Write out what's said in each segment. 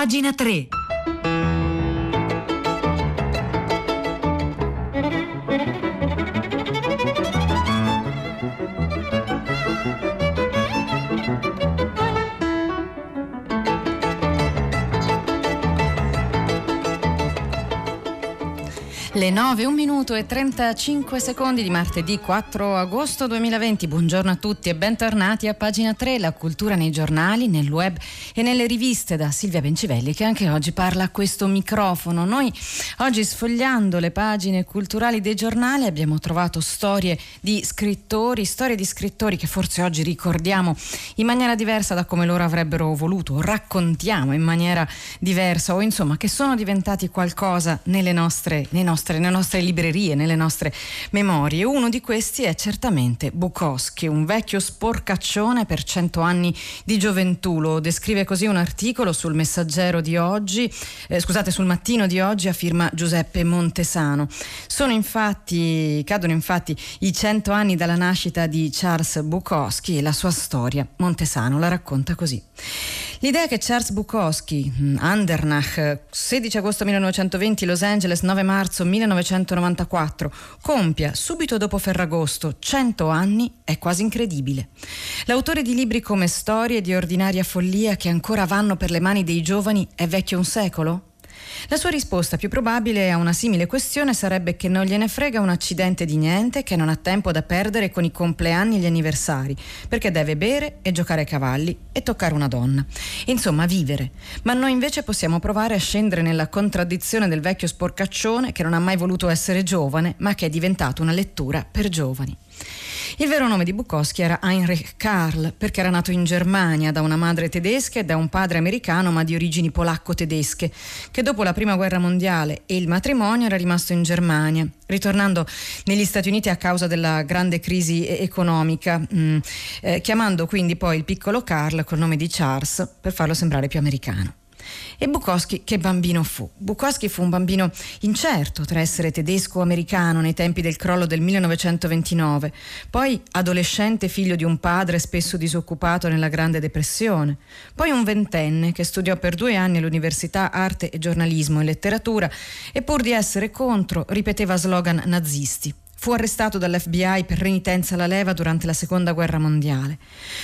Pagina 3. Le 9, 1 minuto e 35 secondi di martedì 4 agosto 2020. Buongiorno a tutti e bentornati a pagina 3, la cultura nei giornali, nel web e nelle riviste da Silvia Bencivelli che anche oggi parla a questo microfono. Noi oggi sfogliando le pagine culturali dei giornali abbiamo trovato storie di scrittori, storie di scrittori che forse oggi ricordiamo in maniera diversa da come loro avrebbero voluto, raccontiamo in maniera diversa o insomma che sono diventati qualcosa nelle nostre, nei nostri nelle nostre librerie, nelle nostre memorie. Uno di questi è certamente Bukowski, un vecchio sporcaccione per cento anni di gioventù. Lo descrive così un articolo sul messaggero di oggi, eh, scusate, sul mattino di oggi a firma Giuseppe Montesano. Infatti, cadono infatti i cento anni dalla nascita di Charles Bukowski e la sua storia. Montesano la racconta così. L'idea che Charles Bukowski, mm, Andernach, 16 agosto 1920, Los Angeles, 9 marzo 1994, compia subito dopo Ferragosto 100 anni è quasi incredibile. L'autore di libri come Storie di ordinaria follia che ancora vanno per le mani dei giovani è vecchio un secolo? La sua risposta più probabile a una simile questione sarebbe che non gliene frega un accidente di niente, che non ha tempo da perdere con i compleanni e gli anniversari, perché deve bere e giocare ai cavalli e toccare una donna. Insomma, vivere. Ma noi invece possiamo provare a scendere nella contraddizione del vecchio sporcaccione che non ha mai voluto essere giovane, ma che è diventato una lettura per giovani. Il vero nome di Bukowski era Heinrich Karl perché era nato in Germania da una madre tedesca e da un padre americano ma di origini polacco-tedesche, che dopo la prima guerra mondiale e il matrimonio era rimasto in Germania, ritornando negli Stati Uniti a causa della grande crisi economica, mh, mm, eh, chiamando quindi poi il piccolo Karl col nome di Charles per farlo sembrare più americano. E Bukowski che bambino fu? Bukowski fu un bambino incerto tra essere tedesco o americano nei tempi del crollo del 1929, poi adolescente figlio di un padre spesso disoccupato nella Grande Depressione, poi un ventenne che studiò per due anni all'Università Arte e Giornalismo e Letteratura e pur di essere contro ripeteva slogan nazisti. Fu arrestato dall'FBI per renitenza alla leva durante la seconda guerra mondiale.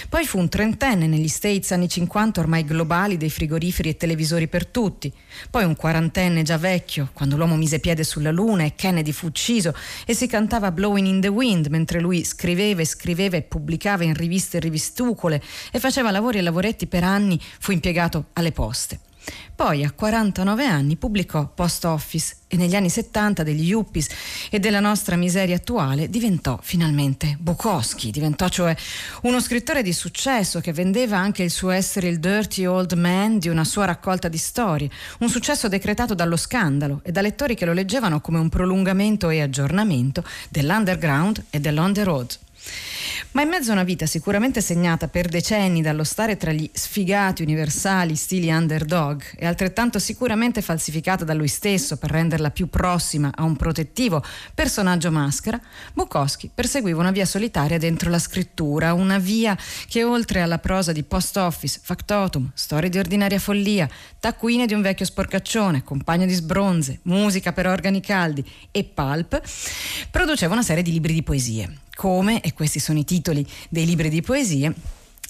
Poi fu un trentenne negli States anni 50 ormai globali dei frigoriferi e televisori per tutti. Poi un quarantenne già vecchio, quando l'uomo mise piede sulla luna e Kennedy fu ucciso e si cantava Blowing in the Wind mentre lui scriveva e scriveva e pubblicava in riviste e rivistucole e faceva lavori e lavoretti per anni, fu impiegato alle poste. Poi a 49 anni pubblicò Post Office e negli anni 70 degli Yuppies e della nostra miseria attuale diventò finalmente Bukowski, diventò cioè uno scrittore di successo che vendeva anche il suo essere il dirty old man di una sua raccolta di storie, un successo decretato dallo scandalo e da lettori che lo leggevano come un prolungamento e aggiornamento dell'underground e dell'on the road. Ma in mezzo a una vita sicuramente segnata per decenni dallo stare tra gli sfigati universali stili underdog e altrettanto sicuramente falsificata da lui stesso per renderla più prossima a un protettivo personaggio maschera, Bukowski perseguiva una via solitaria dentro la scrittura, una via che oltre alla prosa di Post Office, Factotum, Storie di ordinaria follia, Taccuine di un vecchio sporcaccione, Compagno di sbronze, Musica per organi caldi e Pulp, produceva una serie di libri di poesie come, e questi sono i titoli dei libri di poesie,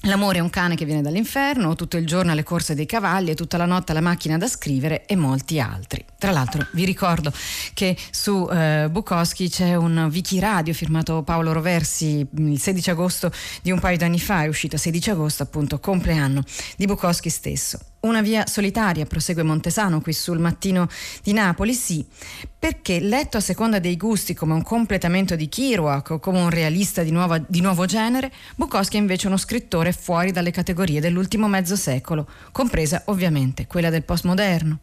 L'amore è un cane che viene dall'inferno, tutto il giorno alle corse dei cavalli e tutta la notte alla macchina da scrivere e molti altri. Tra l'altro vi ricordo che su eh, Bukowski c'è un wiki radio firmato Paolo Roversi il 16 agosto di un paio d'anni fa, è uscito 16 agosto appunto, compleanno di Bukowski stesso. Una via solitaria, prosegue Montesano qui sul mattino di Napoli, sì, perché letto a seconda dei gusti come un completamento di Kerouac o come un realista di, nuova, di nuovo genere, Bukowski è invece uno scrittore fuori dalle categorie dell'ultimo mezzo secolo, compresa ovviamente quella del postmoderno.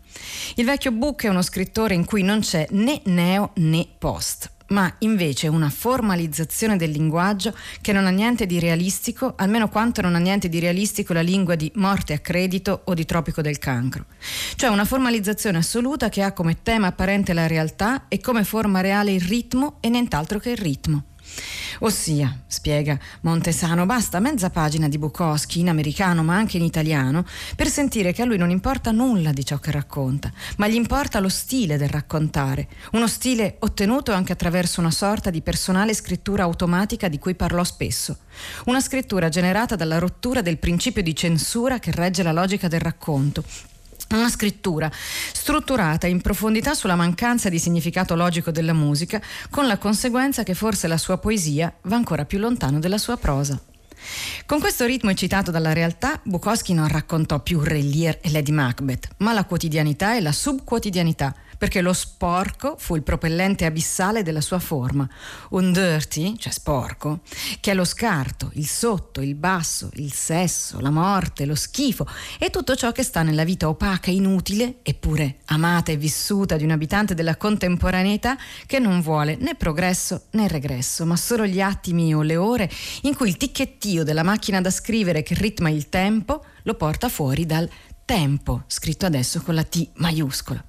Il vecchio Book è uno scrittore in cui non c'è né neo né post ma invece una formalizzazione del linguaggio che non ha niente di realistico, almeno quanto non ha niente di realistico la lingua di morte a credito o di tropico del cancro. Cioè una formalizzazione assoluta che ha come tema apparente la realtà e come forma reale il ritmo e nient'altro che il ritmo. Ossia, spiega Montesano, basta mezza pagina di Bukowski in americano ma anche in italiano per sentire che a lui non importa nulla di ciò che racconta, ma gli importa lo stile del raccontare, uno stile ottenuto anche attraverso una sorta di personale scrittura automatica di cui parlò spesso, una scrittura generata dalla rottura del principio di censura che regge la logica del racconto una scrittura strutturata in profondità sulla mancanza di significato logico della musica, con la conseguenza che forse la sua poesia va ancora più lontano della sua prosa. Con questo ritmo eccitato dalla realtà, Bukowski non raccontò più Re Lear e Lady Macbeth, ma la quotidianità e la subquotidianità, perché lo sporco fu il propellente abissale della sua forma. Un dirty, cioè sporco, che è lo scarto, il sotto, il basso, il sesso, la morte, lo schifo e tutto ciò che sta nella vita opaca inutile, eppure amata e vissuta di un abitante della contemporaneità che non vuole né progresso né regresso, ma solo gli attimi o le ore in cui il ticchettio della macchina da scrivere che ritma il tempo lo porta fuori dal tempo, scritto adesso con la T maiuscola.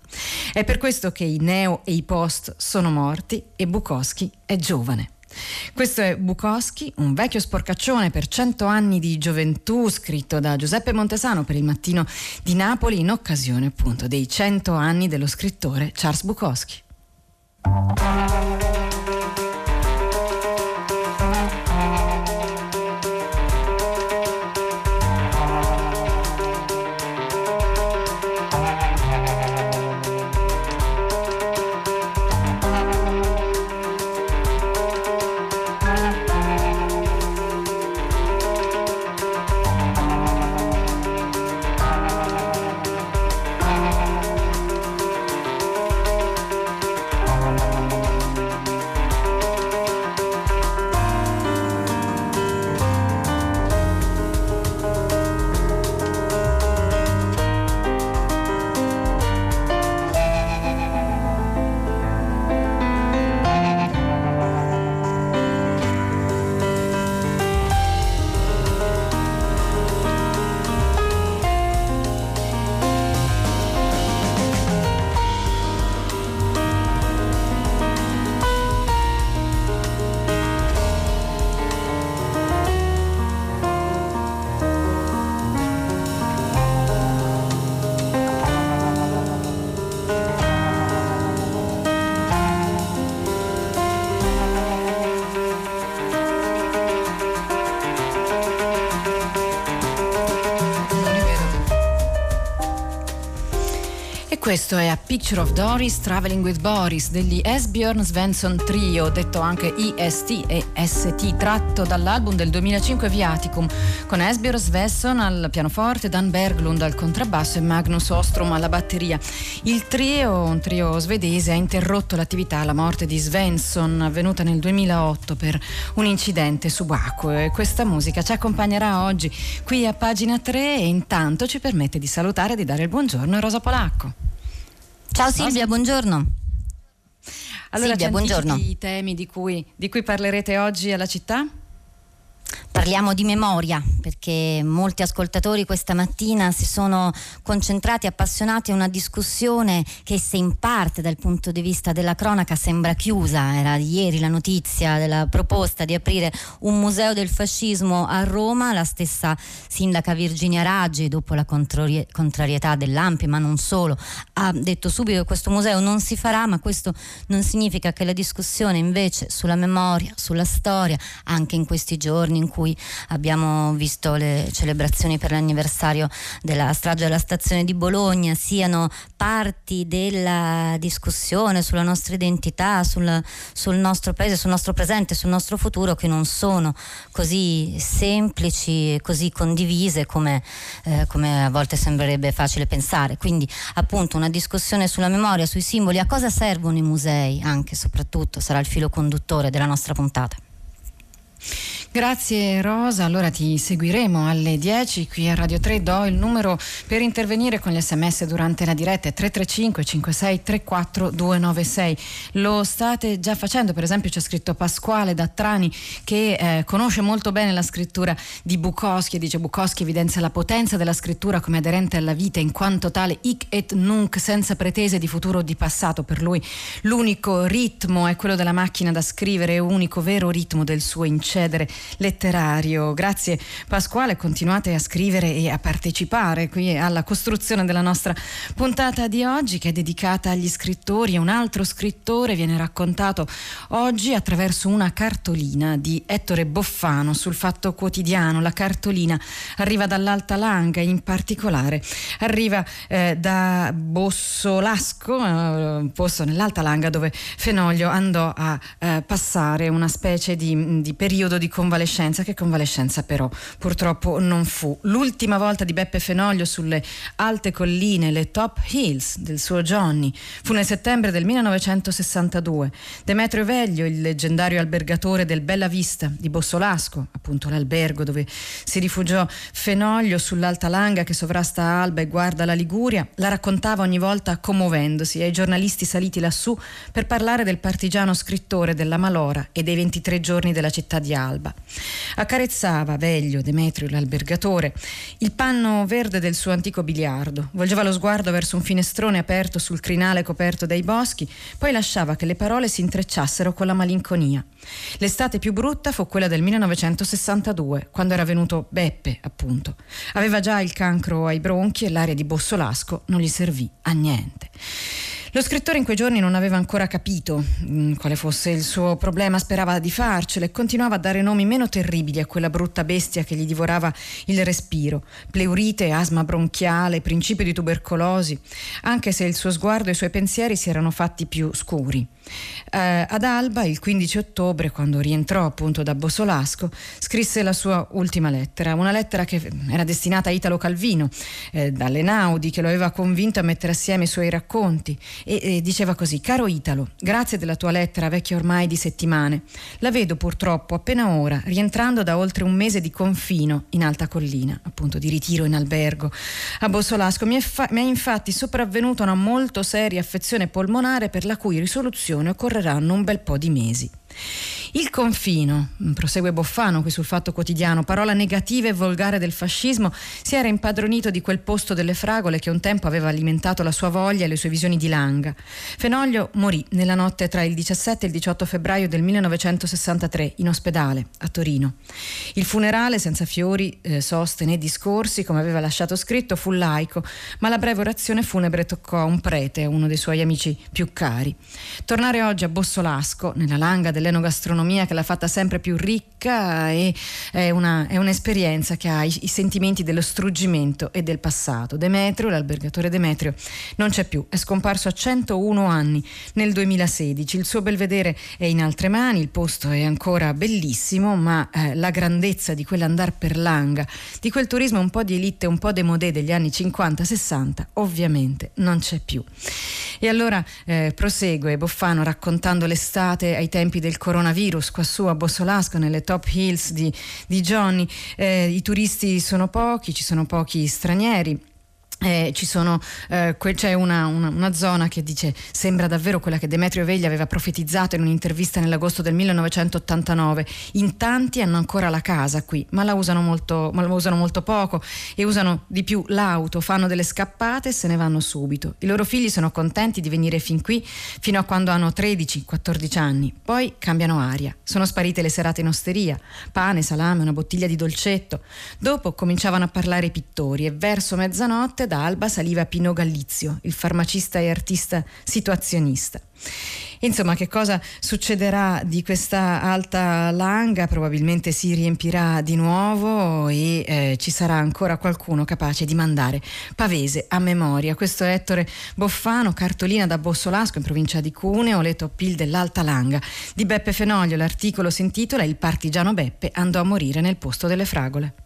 È per questo che i neo e i post sono morti e Bukowski è giovane. Questo è Bukowski, un vecchio sporcaccione per cento anni di gioventù, scritto da Giuseppe Montesano per il mattino di Napoli in occasione appunto dei cento anni dello scrittore Charles Bukowski. Questo è A Picture of Doris Traveling with Boris degli Esbjörn Svensson Trio, detto anche IST e ST, tratto dall'album del 2005 Viaticum, con Esbjörn Svensson al pianoforte, Dan Berglund al contrabbasso e Magnus Ostrom alla batteria. Il trio, un trio svedese, ha interrotto l'attività alla morte di Svensson, avvenuta nel 2008 per un incidente subacqueo e questa musica ci accompagnerà oggi qui a pagina 3 e intanto ci permette di salutare e di dare il buongiorno a Rosa Polacco. Ciao Silvia, buongiorno. Allora, Silvia, buongiorno. i temi di cui, di cui parlerete oggi alla città? Parliamo di memoria perché molti ascoltatori questa mattina si sono concentrati, appassionati a una discussione che se in parte dal punto di vista della cronaca sembra chiusa, era ieri la notizia della proposta di aprire un museo del fascismo a Roma, la stessa sindaca Virginia Raggi dopo la contrarietà dell'Ampi ma non solo ha detto subito che questo museo non si farà ma questo non significa che la discussione invece sulla memoria, sulla storia anche in questi giorni in cui abbiamo visto le celebrazioni per l'anniversario della strage della stazione di Bologna siano parti della discussione sulla nostra identità, sul, sul nostro paese, sul nostro presente, sul nostro futuro che non sono così semplici e così condivise come, eh, come a volte sembrerebbe facile pensare. Quindi appunto una discussione sulla memoria, sui simboli, a cosa servono i musei anche soprattutto sarà il filo conduttore della nostra puntata. Grazie Rosa, allora ti seguiremo alle 10 qui a Radio 3, do il numero per intervenire con gli sms durante la diretta, è 335 56 34 296. Lo state già facendo, per esempio c'è scritto Pasquale Dattrani che eh, conosce molto bene la scrittura di Bukowski e dice Bukowski evidenzia la potenza della scrittura come aderente alla vita in quanto tale hic et nunc senza pretese di futuro o di passato, per lui l'unico ritmo è quello della macchina da scrivere, unico vero ritmo del suo incedere letterario. Grazie Pasquale, continuate a scrivere e a partecipare qui alla costruzione della nostra puntata di oggi che è dedicata agli scrittori. Un altro scrittore viene raccontato oggi attraverso una cartolina di Ettore Boffano sul Fatto Quotidiano. La cartolina arriva dall'Alta Langa, in particolare arriva eh, da Bossolasco, eh, posto nell'Alta Langa dove Fenoglio andò a eh, passare una specie di, di periodo di convalescenza convalescenza, che convalescenza però purtroppo non fu. L'ultima volta di Beppe Fenoglio sulle alte colline, le top hills del suo Johnny, fu nel settembre del 1962. Demetrio Veglio, il leggendario albergatore del Bella Vista di Bossolasco, appunto l'albergo dove si rifugiò Fenoglio sull'alta langa che sovrasta Alba e guarda la Liguria, la raccontava ogni volta commuovendosi ai giornalisti saliti lassù per parlare del partigiano scrittore della Malora e dei 23 giorni della città di Alba. Accarezzava, Veglio, Demetrio, l'albergatore, il panno verde del suo antico biliardo, volgeva lo sguardo verso un finestrone aperto sul crinale coperto dai boschi, poi lasciava che le parole si intrecciassero con la malinconia. L'estate più brutta fu quella del 1962, quando era venuto Beppe, appunto. Aveva già il cancro ai bronchi e l'aria di Bossolasco non gli servì a niente. Lo scrittore in quei giorni non aveva ancora capito mh, mm, quale fosse il suo problema, sperava di farcela e continuava a dare nomi meno terribili a quella brutta bestia che gli divorava il respiro, pleurite, asma bronchiale, principio di tubercolosi, anche se il suo sguardo e i suoi pensieri si erano fatti più scuri. Eh, ad Alba, il 15 ottobre, quando rientrò appunto da Bossolasco, scrisse la sua ultima lettera, una lettera che era destinata a Italo Calvino, eh, dalle Naudi, che lo aveva convinto a mettere assieme i suoi racconti e, e diceva così, caro Italo, grazie della tua lettera vecchia ormai di settimane. La vedo purtroppo appena ora, rientrando da oltre un mese di confino in alta collina, appunto di ritiro in albergo. A Bossolasco mi fa- mi è infatti sopravvenuta una molto seria affezione polmonare per la cui risoluzione occorreranno un bel po' di mesi. Il confino, prosegue Boffano qui sul Fatto Quotidiano, parola negativa e volgare del fascismo, si era impadronito di quel posto delle fragole che un tempo aveva alimentato la sua voglia e le sue visioni di langa. Fenoglio morì nella notte tra il 17 e il 18 febbraio del 1963 in ospedale a Torino. Il funerale, senza fiori, eh, soste né discorsi, come aveva lasciato scritto, fu laico, ma la breve orazione funebre toccò a un prete, uno dei suoi amici più cari. Tornare oggi a Bossolasco, nella langa dell'enogastronomia, che l'ha fatta sempre più ricca e è, una, è un'esperienza che ha i, i, sentimenti dello struggimento e del passato. Demetrio, l'albergatore Demetrio, non c'è più, è scomparso a 101 anni nel 2016. Il suo belvedere è in altre mani, il posto è ancora bellissimo, ma eh, la grandezza di quell'andar per langa, di quel turismo un po' di elite, un po' demodé degli anni 50-60, ovviamente non c'è più. E allora eh, prosegue Boffano raccontando l'estate ai tempi del coronavirus virus quassù a Bossolasco nelle top hills di, di Johnny. Eh, I turisti sono pochi, ci sono pochi stranieri eh, sono, eh, c'è una, una, una, zona che dice sembra davvero quella che Demetrio Veglia aveva profetizzato in un'intervista nell'agosto del 1989 in tanti hanno ancora la casa qui ma la usano molto, la usano molto poco e usano di più l'auto fanno delle scappate e se ne vanno subito. I loro figli sono contenti di venire fin qui fino a quando hanno 13-14 anni. Poi cambiano aria sono sparite le serate in osteria pane, salame, una bottiglia di dolcetto. Dopo cominciavano a parlare i pittori e verso mezzanotte da Alba saliva Pino Gallizio, il farmacista e artista situazionista. Insomma, che cosa succederà di questa alta langa? Probabilmente si riempirà di nuovo e eh, ci sarà ancora qualcuno capace di mandare Pavese a memoria. Questo è Ettore Boffano, cartolina da Bossolasco in provincia di Cuneo, le toppil dell'alta langa di Beppe Fenoglio. L'articolo si intitola Il partigiano Beppe andò a morire nel posto delle fragole.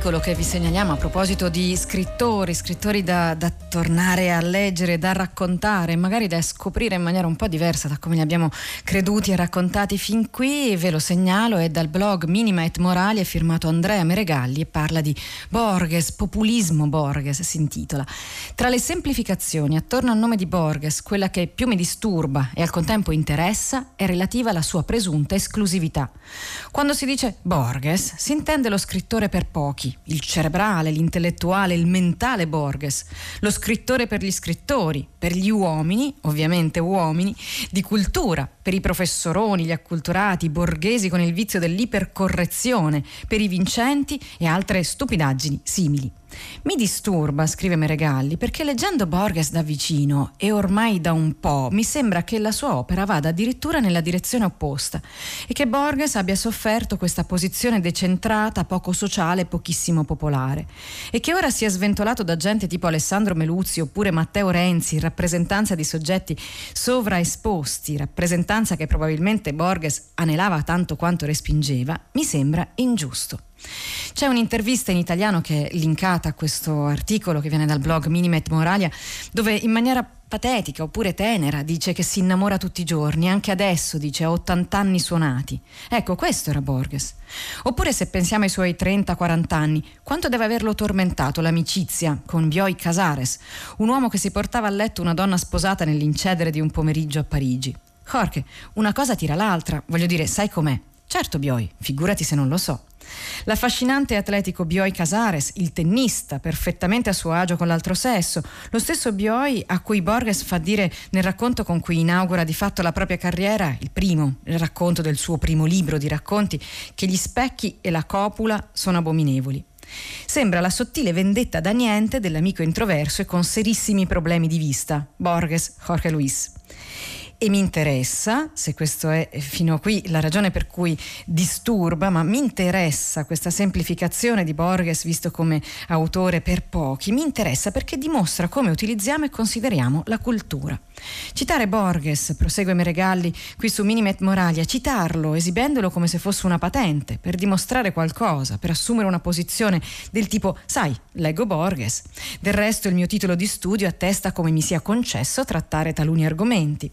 Articolo che vi segnaliamo a proposito di scrittori, scrittori da, da, tornare a leggere, da raccontare, magari da scoprire in maniera un po' diversa da come li abbiamo creduti e raccontati fin qui, ve lo segnalo, è dal blog Minima et Morali, è firmato Andrea Meregalli e parla di Borges, populismo Borges si intitola. Tra le semplificazioni attorno al nome di Borges, quella che più mi disturba e al contempo interessa è relativa alla sua presunta esclusività. Quando si dice Borges si intende lo scrittore per pochi, il cerebrale, l'intellettuale, il mentale Borges, lo scrittore per gli scrittori, per gli uomini, ovviamente uomini, di cultura, per i professoroni, gli acculturati, i borghesi con il vizio dell'ipercorrezione, per i vincenti e altre stupidaggini simili. Mi disturba, scrive Meregalli, perché leggendo Borges da vicino e ormai da un po' mi sembra che la sua opera vada addirittura nella direzione opposta e che Borges abbia sofferto questa posizione decentrata, poco sociale, pochissimo popolare e che ora sia sventolato da gente tipo Alessandro Meluzzi oppure Matteo Renzi in rappresentanza di soggetti sovraesposti, rappresentanza che probabilmente Borges anelava tanto quanto respingeva, mi sembra ingiusto. C'è un'intervista in italiano che è linkata a questo articolo che viene dal blog Minimet Moralia, dove in maniera patetica oppure tenera dice che si innamora tutti i giorni, anche adesso dice ha 80 anni suonati. Ecco, questo era Borges. Oppure se pensiamo ai suoi 30-40 anni, quanto deve averlo tormentato l'amicizia con Bioy Casares, un uomo che si portava a letto una donna sposata nell'incedere di un pomeriggio a Parigi. Jorge, una cosa tira l'altra, voglio dire, sai com'è? Certo Bioy, figurati se non lo so. L'affascinante atletico Bioy Casares, il tennista, perfettamente a suo agio con l'altro sesso, lo stesso Bioy a cui Borges fa dire nel racconto con cui inaugura di fatto la propria carriera, il primo, il racconto del suo primo libro di racconti, che gli specchi e la copula sono abominevoli. Sembra la sottile vendetta da niente dell'amico introverso e con serissimi problemi di vista, Borges Jorge Luis e mi interessa, se questo è fino a qui la ragione per cui disturba, ma mi interessa questa semplificazione di Borges visto come autore per pochi, mi interessa perché dimostra come utilizziamo e consideriamo la cultura. Citare Borges, prosegue Meregalli qui su Minimet Moralia, citarlo esibendolo come se fosse una patente, per dimostrare qualcosa, per assumere una posizione del tipo, sai, leggo Borges. Del resto il mio titolo di studio attesta come mi sia concesso trattare taluni argomenti.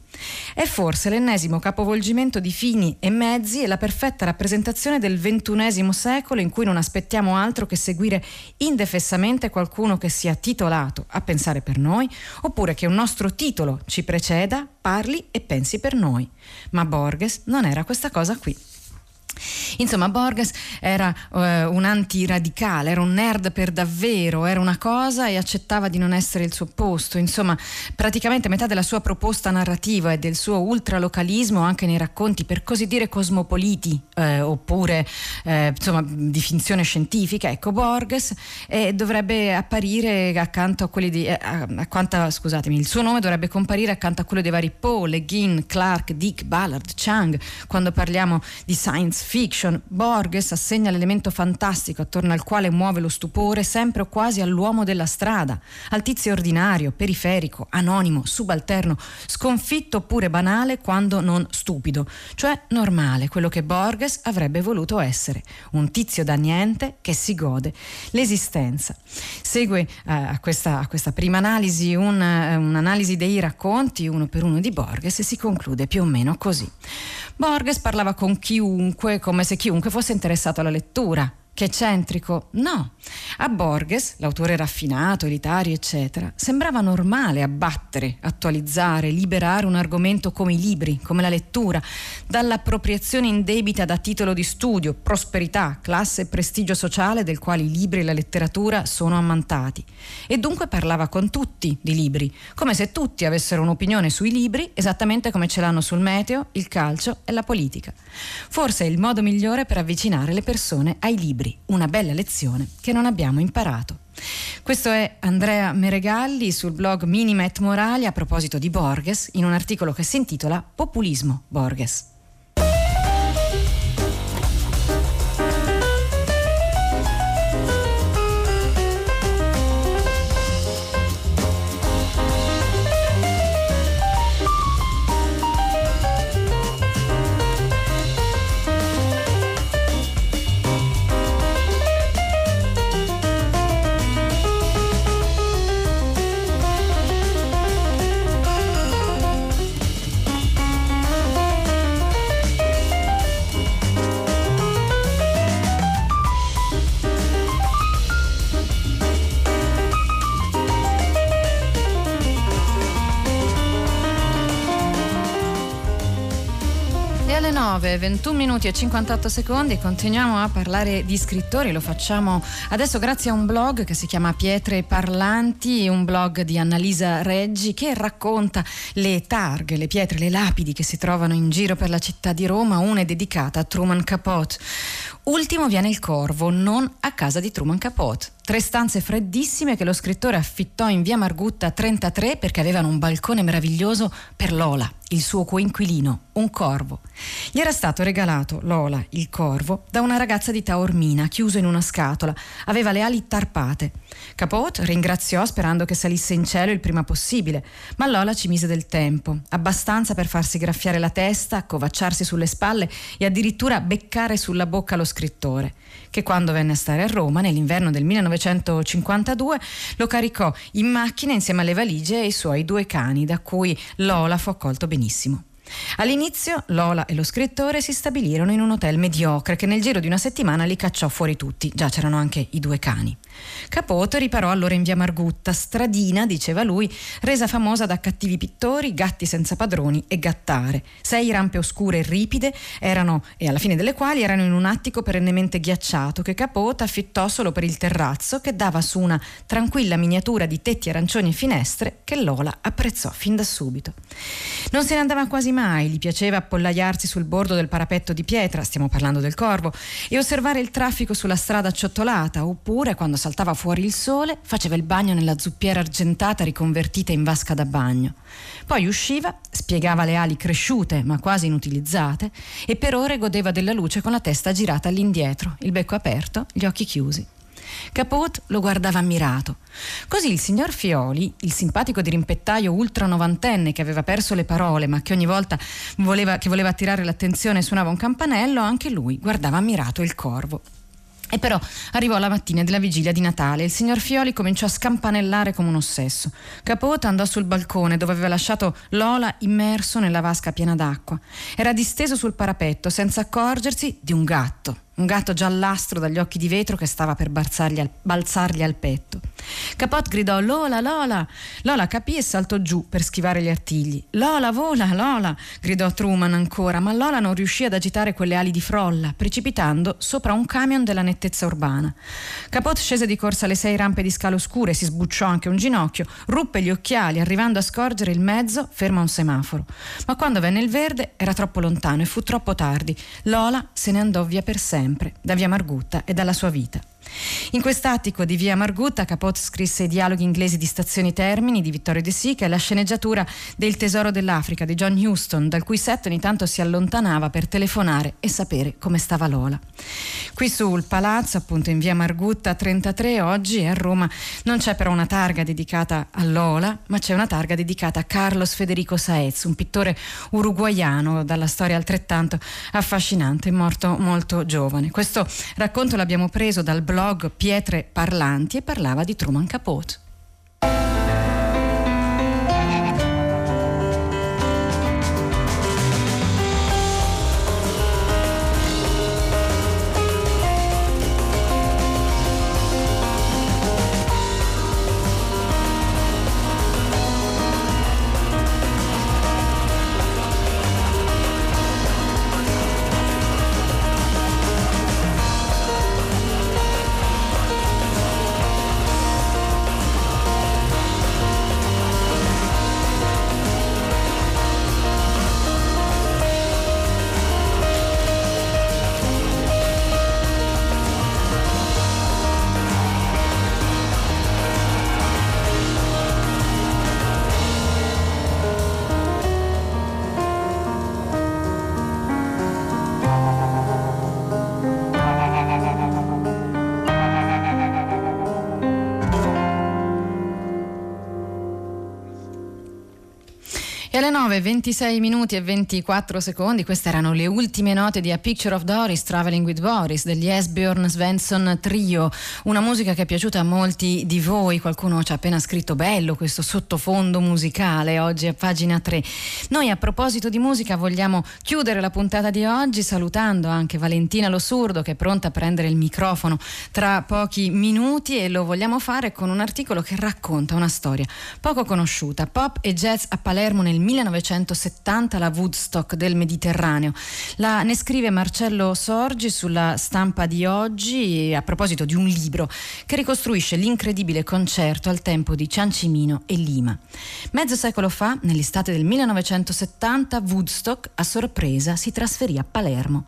È forse l'ennesimo capovolgimento di fini e mezzi e la perfetta rappresentazione del ventunesimo secolo in cui non aspettiamo altro che seguire indefessamente qualcuno che sia titolato a pensare per noi, oppure che un nostro titolo ci preceda, parli e pensi per noi. Ma Borges non era questa cosa qui. Insomma, Borges era eh, un antiradicale, era un nerd per davvero, era una cosa e accettava di non essere il suo opposto. Insomma, praticamente metà della sua proposta narrativa e del suo ultralocalismo anche nei racconti per così dire cosmopoliti eh, oppure eh, insomma di finzione scientifica, ecco Borges dovrebbe apparire accanto a quelli di eh, accanto, scusatemi, il suo nome dovrebbe comparire accanto a quello dei vari Poe, Le Guin, Clark, Dick, Ballard, Chang quando parliamo di science fiction, Borges assegna l'elemento fantastico attorno al quale muove lo stupore sempre o quasi all'uomo della strada, al tizio ordinario, periferico, anonimo, subalterno, sconfitto oppure banale quando non stupido, cioè normale, quello che Borges avrebbe voluto essere, un tizio da niente che si gode l'esistenza. Segue eh, a, questa, a, questa, prima analisi un, eh, un'analisi dei racconti uno per uno di Borges e si conclude più o meno così. Borges parlava con chiunque come se chiunque fosse interessato alla lettura che eccentrico. No. A Borges, l'autore raffinato, elitario, eccetera, sembrava normale abbattere, attualizzare, liberare un argomento come i libri, come la lettura, dall'appropriazione indebita da titolo di studio, prosperità, classe e prestigio sociale del quale i libri e la letteratura sono ammantati. E dunque parlava con tutti di libri, come se tutti avessero un'opinione sui libri, esattamente come ce l'hanno sul meteo, il calcio e la politica. Forse è il modo migliore per avvicinare le persone ai libri libri, una bella lezione che non abbiamo imparato. Questo è Andrea Meregalli sul blog Minimet Morali a proposito di Borges in un articolo che si intitola Populismo Borges. 9, 21 minuti e 58 secondi continuiamo a parlare di scrittori, lo facciamo adesso grazie a un blog che si chiama Pietre Parlanti, un blog di Annalisa Reggi che racconta le targhe, le pietre, le lapidi che si trovano in giro per la città di Roma, una è dedicata a Truman Capote. Ultimo viene il Corvo, non a casa di Truman Capote. Tre stanze freddissime che lo scrittore affittò in via Margutta 33 perché avevano un balcone meraviglioso per Lola, il suo coinquilino, un corvo. Gli era stato regalato, Lola, il corvo, da una ragazza di Taormina, chiuso in una scatola. Aveva le ali tarpate. Capote ringraziò sperando che salisse in cielo il prima possibile, ma Lola ci mise del tempo, abbastanza per farsi graffiare la testa, accovacciarsi sulle spalle e addirittura beccare sulla bocca lo scrittore che quando venne a stare a Roma nell'inverno del 1952 lo caricò in macchina insieme alle valigie e ai suoi due cani, da cui Lola fu accolto benissimo. All'inizio Lola e lo scrittore si stabilirono in un hotel mediocre che nel giro di una settimana li cacciò fuori tutti, già c'erano anche i due cani. Capoto riparò allora in via Margutta, stradina, diceva lui, resa famosa da cattivi pittori, gatti senza padroni e gattare. Sei rampe oscure e ripide erano, e alla fine delle quali erano in un attico perennemente ghiacciato che Capote affittò solo per il terrazzo che dava su una tranquilla miniatura di tetti arancioni e finestre che Lola apprezzò fin da subito. Non se ne andava quasi mai, gli piaceva appollaiarsi sul bordo del parapetto di pietra, stiamo parlando del corvo, e osservare il traffico sulla strada acciottolata, oppure quando saltava fuori il sole, faceva il bagno nella zuppiera argentata riconvertita in vasca da bagno. Poi usciva, spiegava le ali cresciute ma quasi inutilizzate e per ore godeva della luce con la testa girata all'indietro, il becco aperto, gli occhi chiusi. Capot lo guardava ammirato. Così il signor Fioli, il simpatico dirimpettaio ultra novantenne che aveva perso le parole ma che ogni volta voleva, che voleva attirare l'attenzione suonava un campanello, anche lui guardava ammirato il corvo. E però arrivò la mattina della vigilia di Natale e il signor Fioli cominciò a scampanellare come un ossesso. Capote andò sul balcone dove aveva lasciato Lola immerso nella vasca piena d'acqua. Era disteso sul parapetto senza accorgersi di un gatto un gatto giallastro dagli occhi di vetro che stava per al, balzargli al petto. Capot gridò Lola, Lola. Lola capì e saltò giù per schivare gli artigli. Lola, vola, Lola, gridò Truman ancora, ma Lola non riuscì ad agitare quelle ali di frolla, precipitando sopra un camion della nettezza urbana. Capot scese di corsa le sei rampe di scale oscure, si sbucciò anche un ginocchio, ruppe gli occhiali, arrivando a scorgere il mezzo fermo a un semaforo. Ma quando venne il verde era troppo lontano e fu troppo tardi. Lola se ne andò via per sempre sempre, da via Margutta e dalla sua vita. In quest'attico di via Margutta Capote scrisse i dialoghi inglesi di Stazioni Termini di Vittorio De Sica e la sceneggiatura del Tesoro dell'Africa di John Huston, dal cui set ogni tanto si allontanava per telefonare e sapere come stava Lola. Qui sul palazzo, appunto in via Margutta 33, oggi a Roma non c'è però una targa dedicata a Lola, ma c'è una targa dedicata a Carlos Federico Saez, un pittore uruguaiano dalla storia altrettanto affascinante, morto molto giovane. Questo racconto l'abbiamo preso dal blog blog Pietre Parlanti e parlava di Truman Capote. 9, 26 minuti e 24 secondi, queste erano le ultime note di A Picture of Doris, Traveling with Boris, degli Esbjörn Svensson Trio, una musica che è piaciuta a molti di voi, qualcuno ci ha appena scritto bello questo sottofondo musicale, oggi a pagina 3. Noi a proposito di musica vogliamo chiudere la puntata di oggi salutando anche Valentina Lo Surdo che è pronta a prendere il microfono tra pochi minuti e lo vogliamo fare con un articolo che racconta una storia poco conosciuta, pop e jazz a Palermo nel 1900 1970 la Woodstock del Mediterraneo. La, ne scrive Marcello Sorgi sulla stampa di oggi a proposito di un libro che ricostruisce l'incredibile concerto al tempo di Ciancimino e Lima. Mezzo secolo fa, nell'estate del 1970, Woodstock a sorpresa si trasferì a Palermo.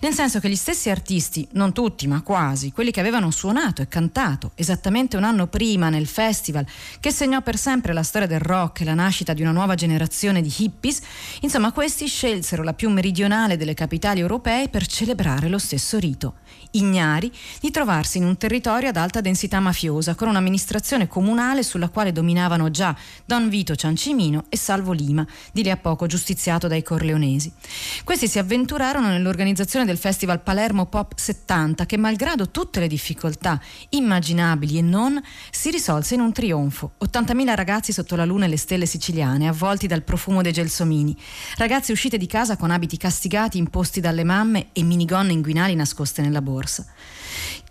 Nel senso che gli stessi artisti, non tutti ma quasi, quelli che avevano suonato e cantato esattamente un anno prima nel festival che segnò per sempre la storia del rock e la nascita di una nuova generazione di hippies, insomma questi scelsero la più meridionale delle capitali europee per celebrare lo stesso rito, ignari di trovarsi in un territorio ad alta densità mafiosa, con un'amministrazione comunale sulla quale dominavano già Don Vito Ciancimino e Salvo Lima, di lì a poco giustiziato dai corleonesi. Questi si avventurarono nell'organizzazione del Festival Palermo Pop 70 che malgrado tutte le difficoltà immaginabili e non, si risolse in un trionfo. 80.000 ragazzi sotto la luna e le stelle siciliane, avvolti dal profumo dei gelsomini. Ragazze uscite di casa con abiti castigati imposti dalle mamme e minigonne inguinali nascoste nella borsa.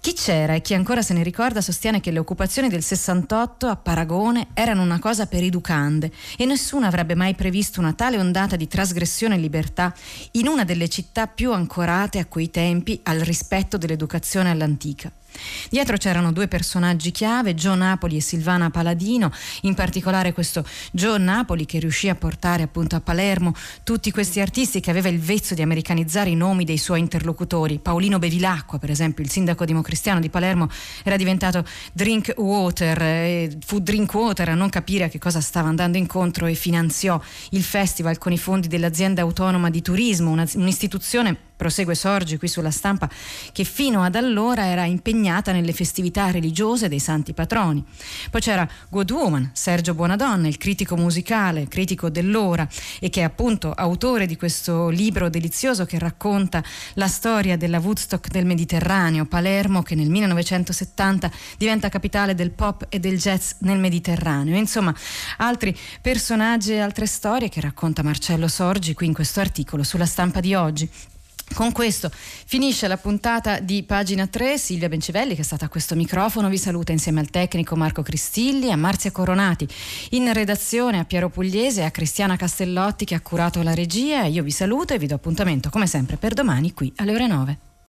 Chi c'era e chi ancora se ne ricorda sostiene che le occupazioni del 68 a Paragone erano una cosa per i ducande e nessuno avrebbe mai previsto una tale ondata di trasgressione e libertà in una delle città più ancorate a quei tempi al rispetto dell'educazione all'antica. Dietro c'erano due personaggi chiave, Joe Napoli e Silvana Paladino, in particolare questo Joe Napoli che riuscì a portare appunto a Palermo tutti questi artisti che aveva il vezzo di americanizzare i nomi dei suoi interlocutori. Paolino Bevilacqua, per esempio, il sindaco democristiano di Palermo, era diventato Drink Water, fu Drink Water a non capire a che cosa stava andando incontro e finanziò il festival con i fondi dell'azienda autonoma di turismo, un'istituzione prosegue Sorgi qui sulla stampa, che fino ad allora era impegnata nelle festività religiose dei santi patroni. Poi c'era Good Woman, Sergio Buonadonna, il critico musicale, critico dell'ora e che è appunto autore di questo libro delizioso che racconta la storia della Woodstock del Mediterraneo, Palermo che nel 1970 diventa capitale del pop e del jazz nel Mediterraneo. Insomma, altri personaggi e altre storie che racconta Marcello Sorgi qui in questo articolo sulla stampa di oggi. Con questo finisce la puntata di pagina 3. Silvia Bencivelli, che è stata a questo microfono, vi saluta insieme al tecnico Marco Cristilli, a Marzia Coronati in redazione, a Piero Pugliese e a Cristiana Castellotti che ha curato la regia. Io vi saluto e vi do appuntamento come sempre per domani qui alle ore 9.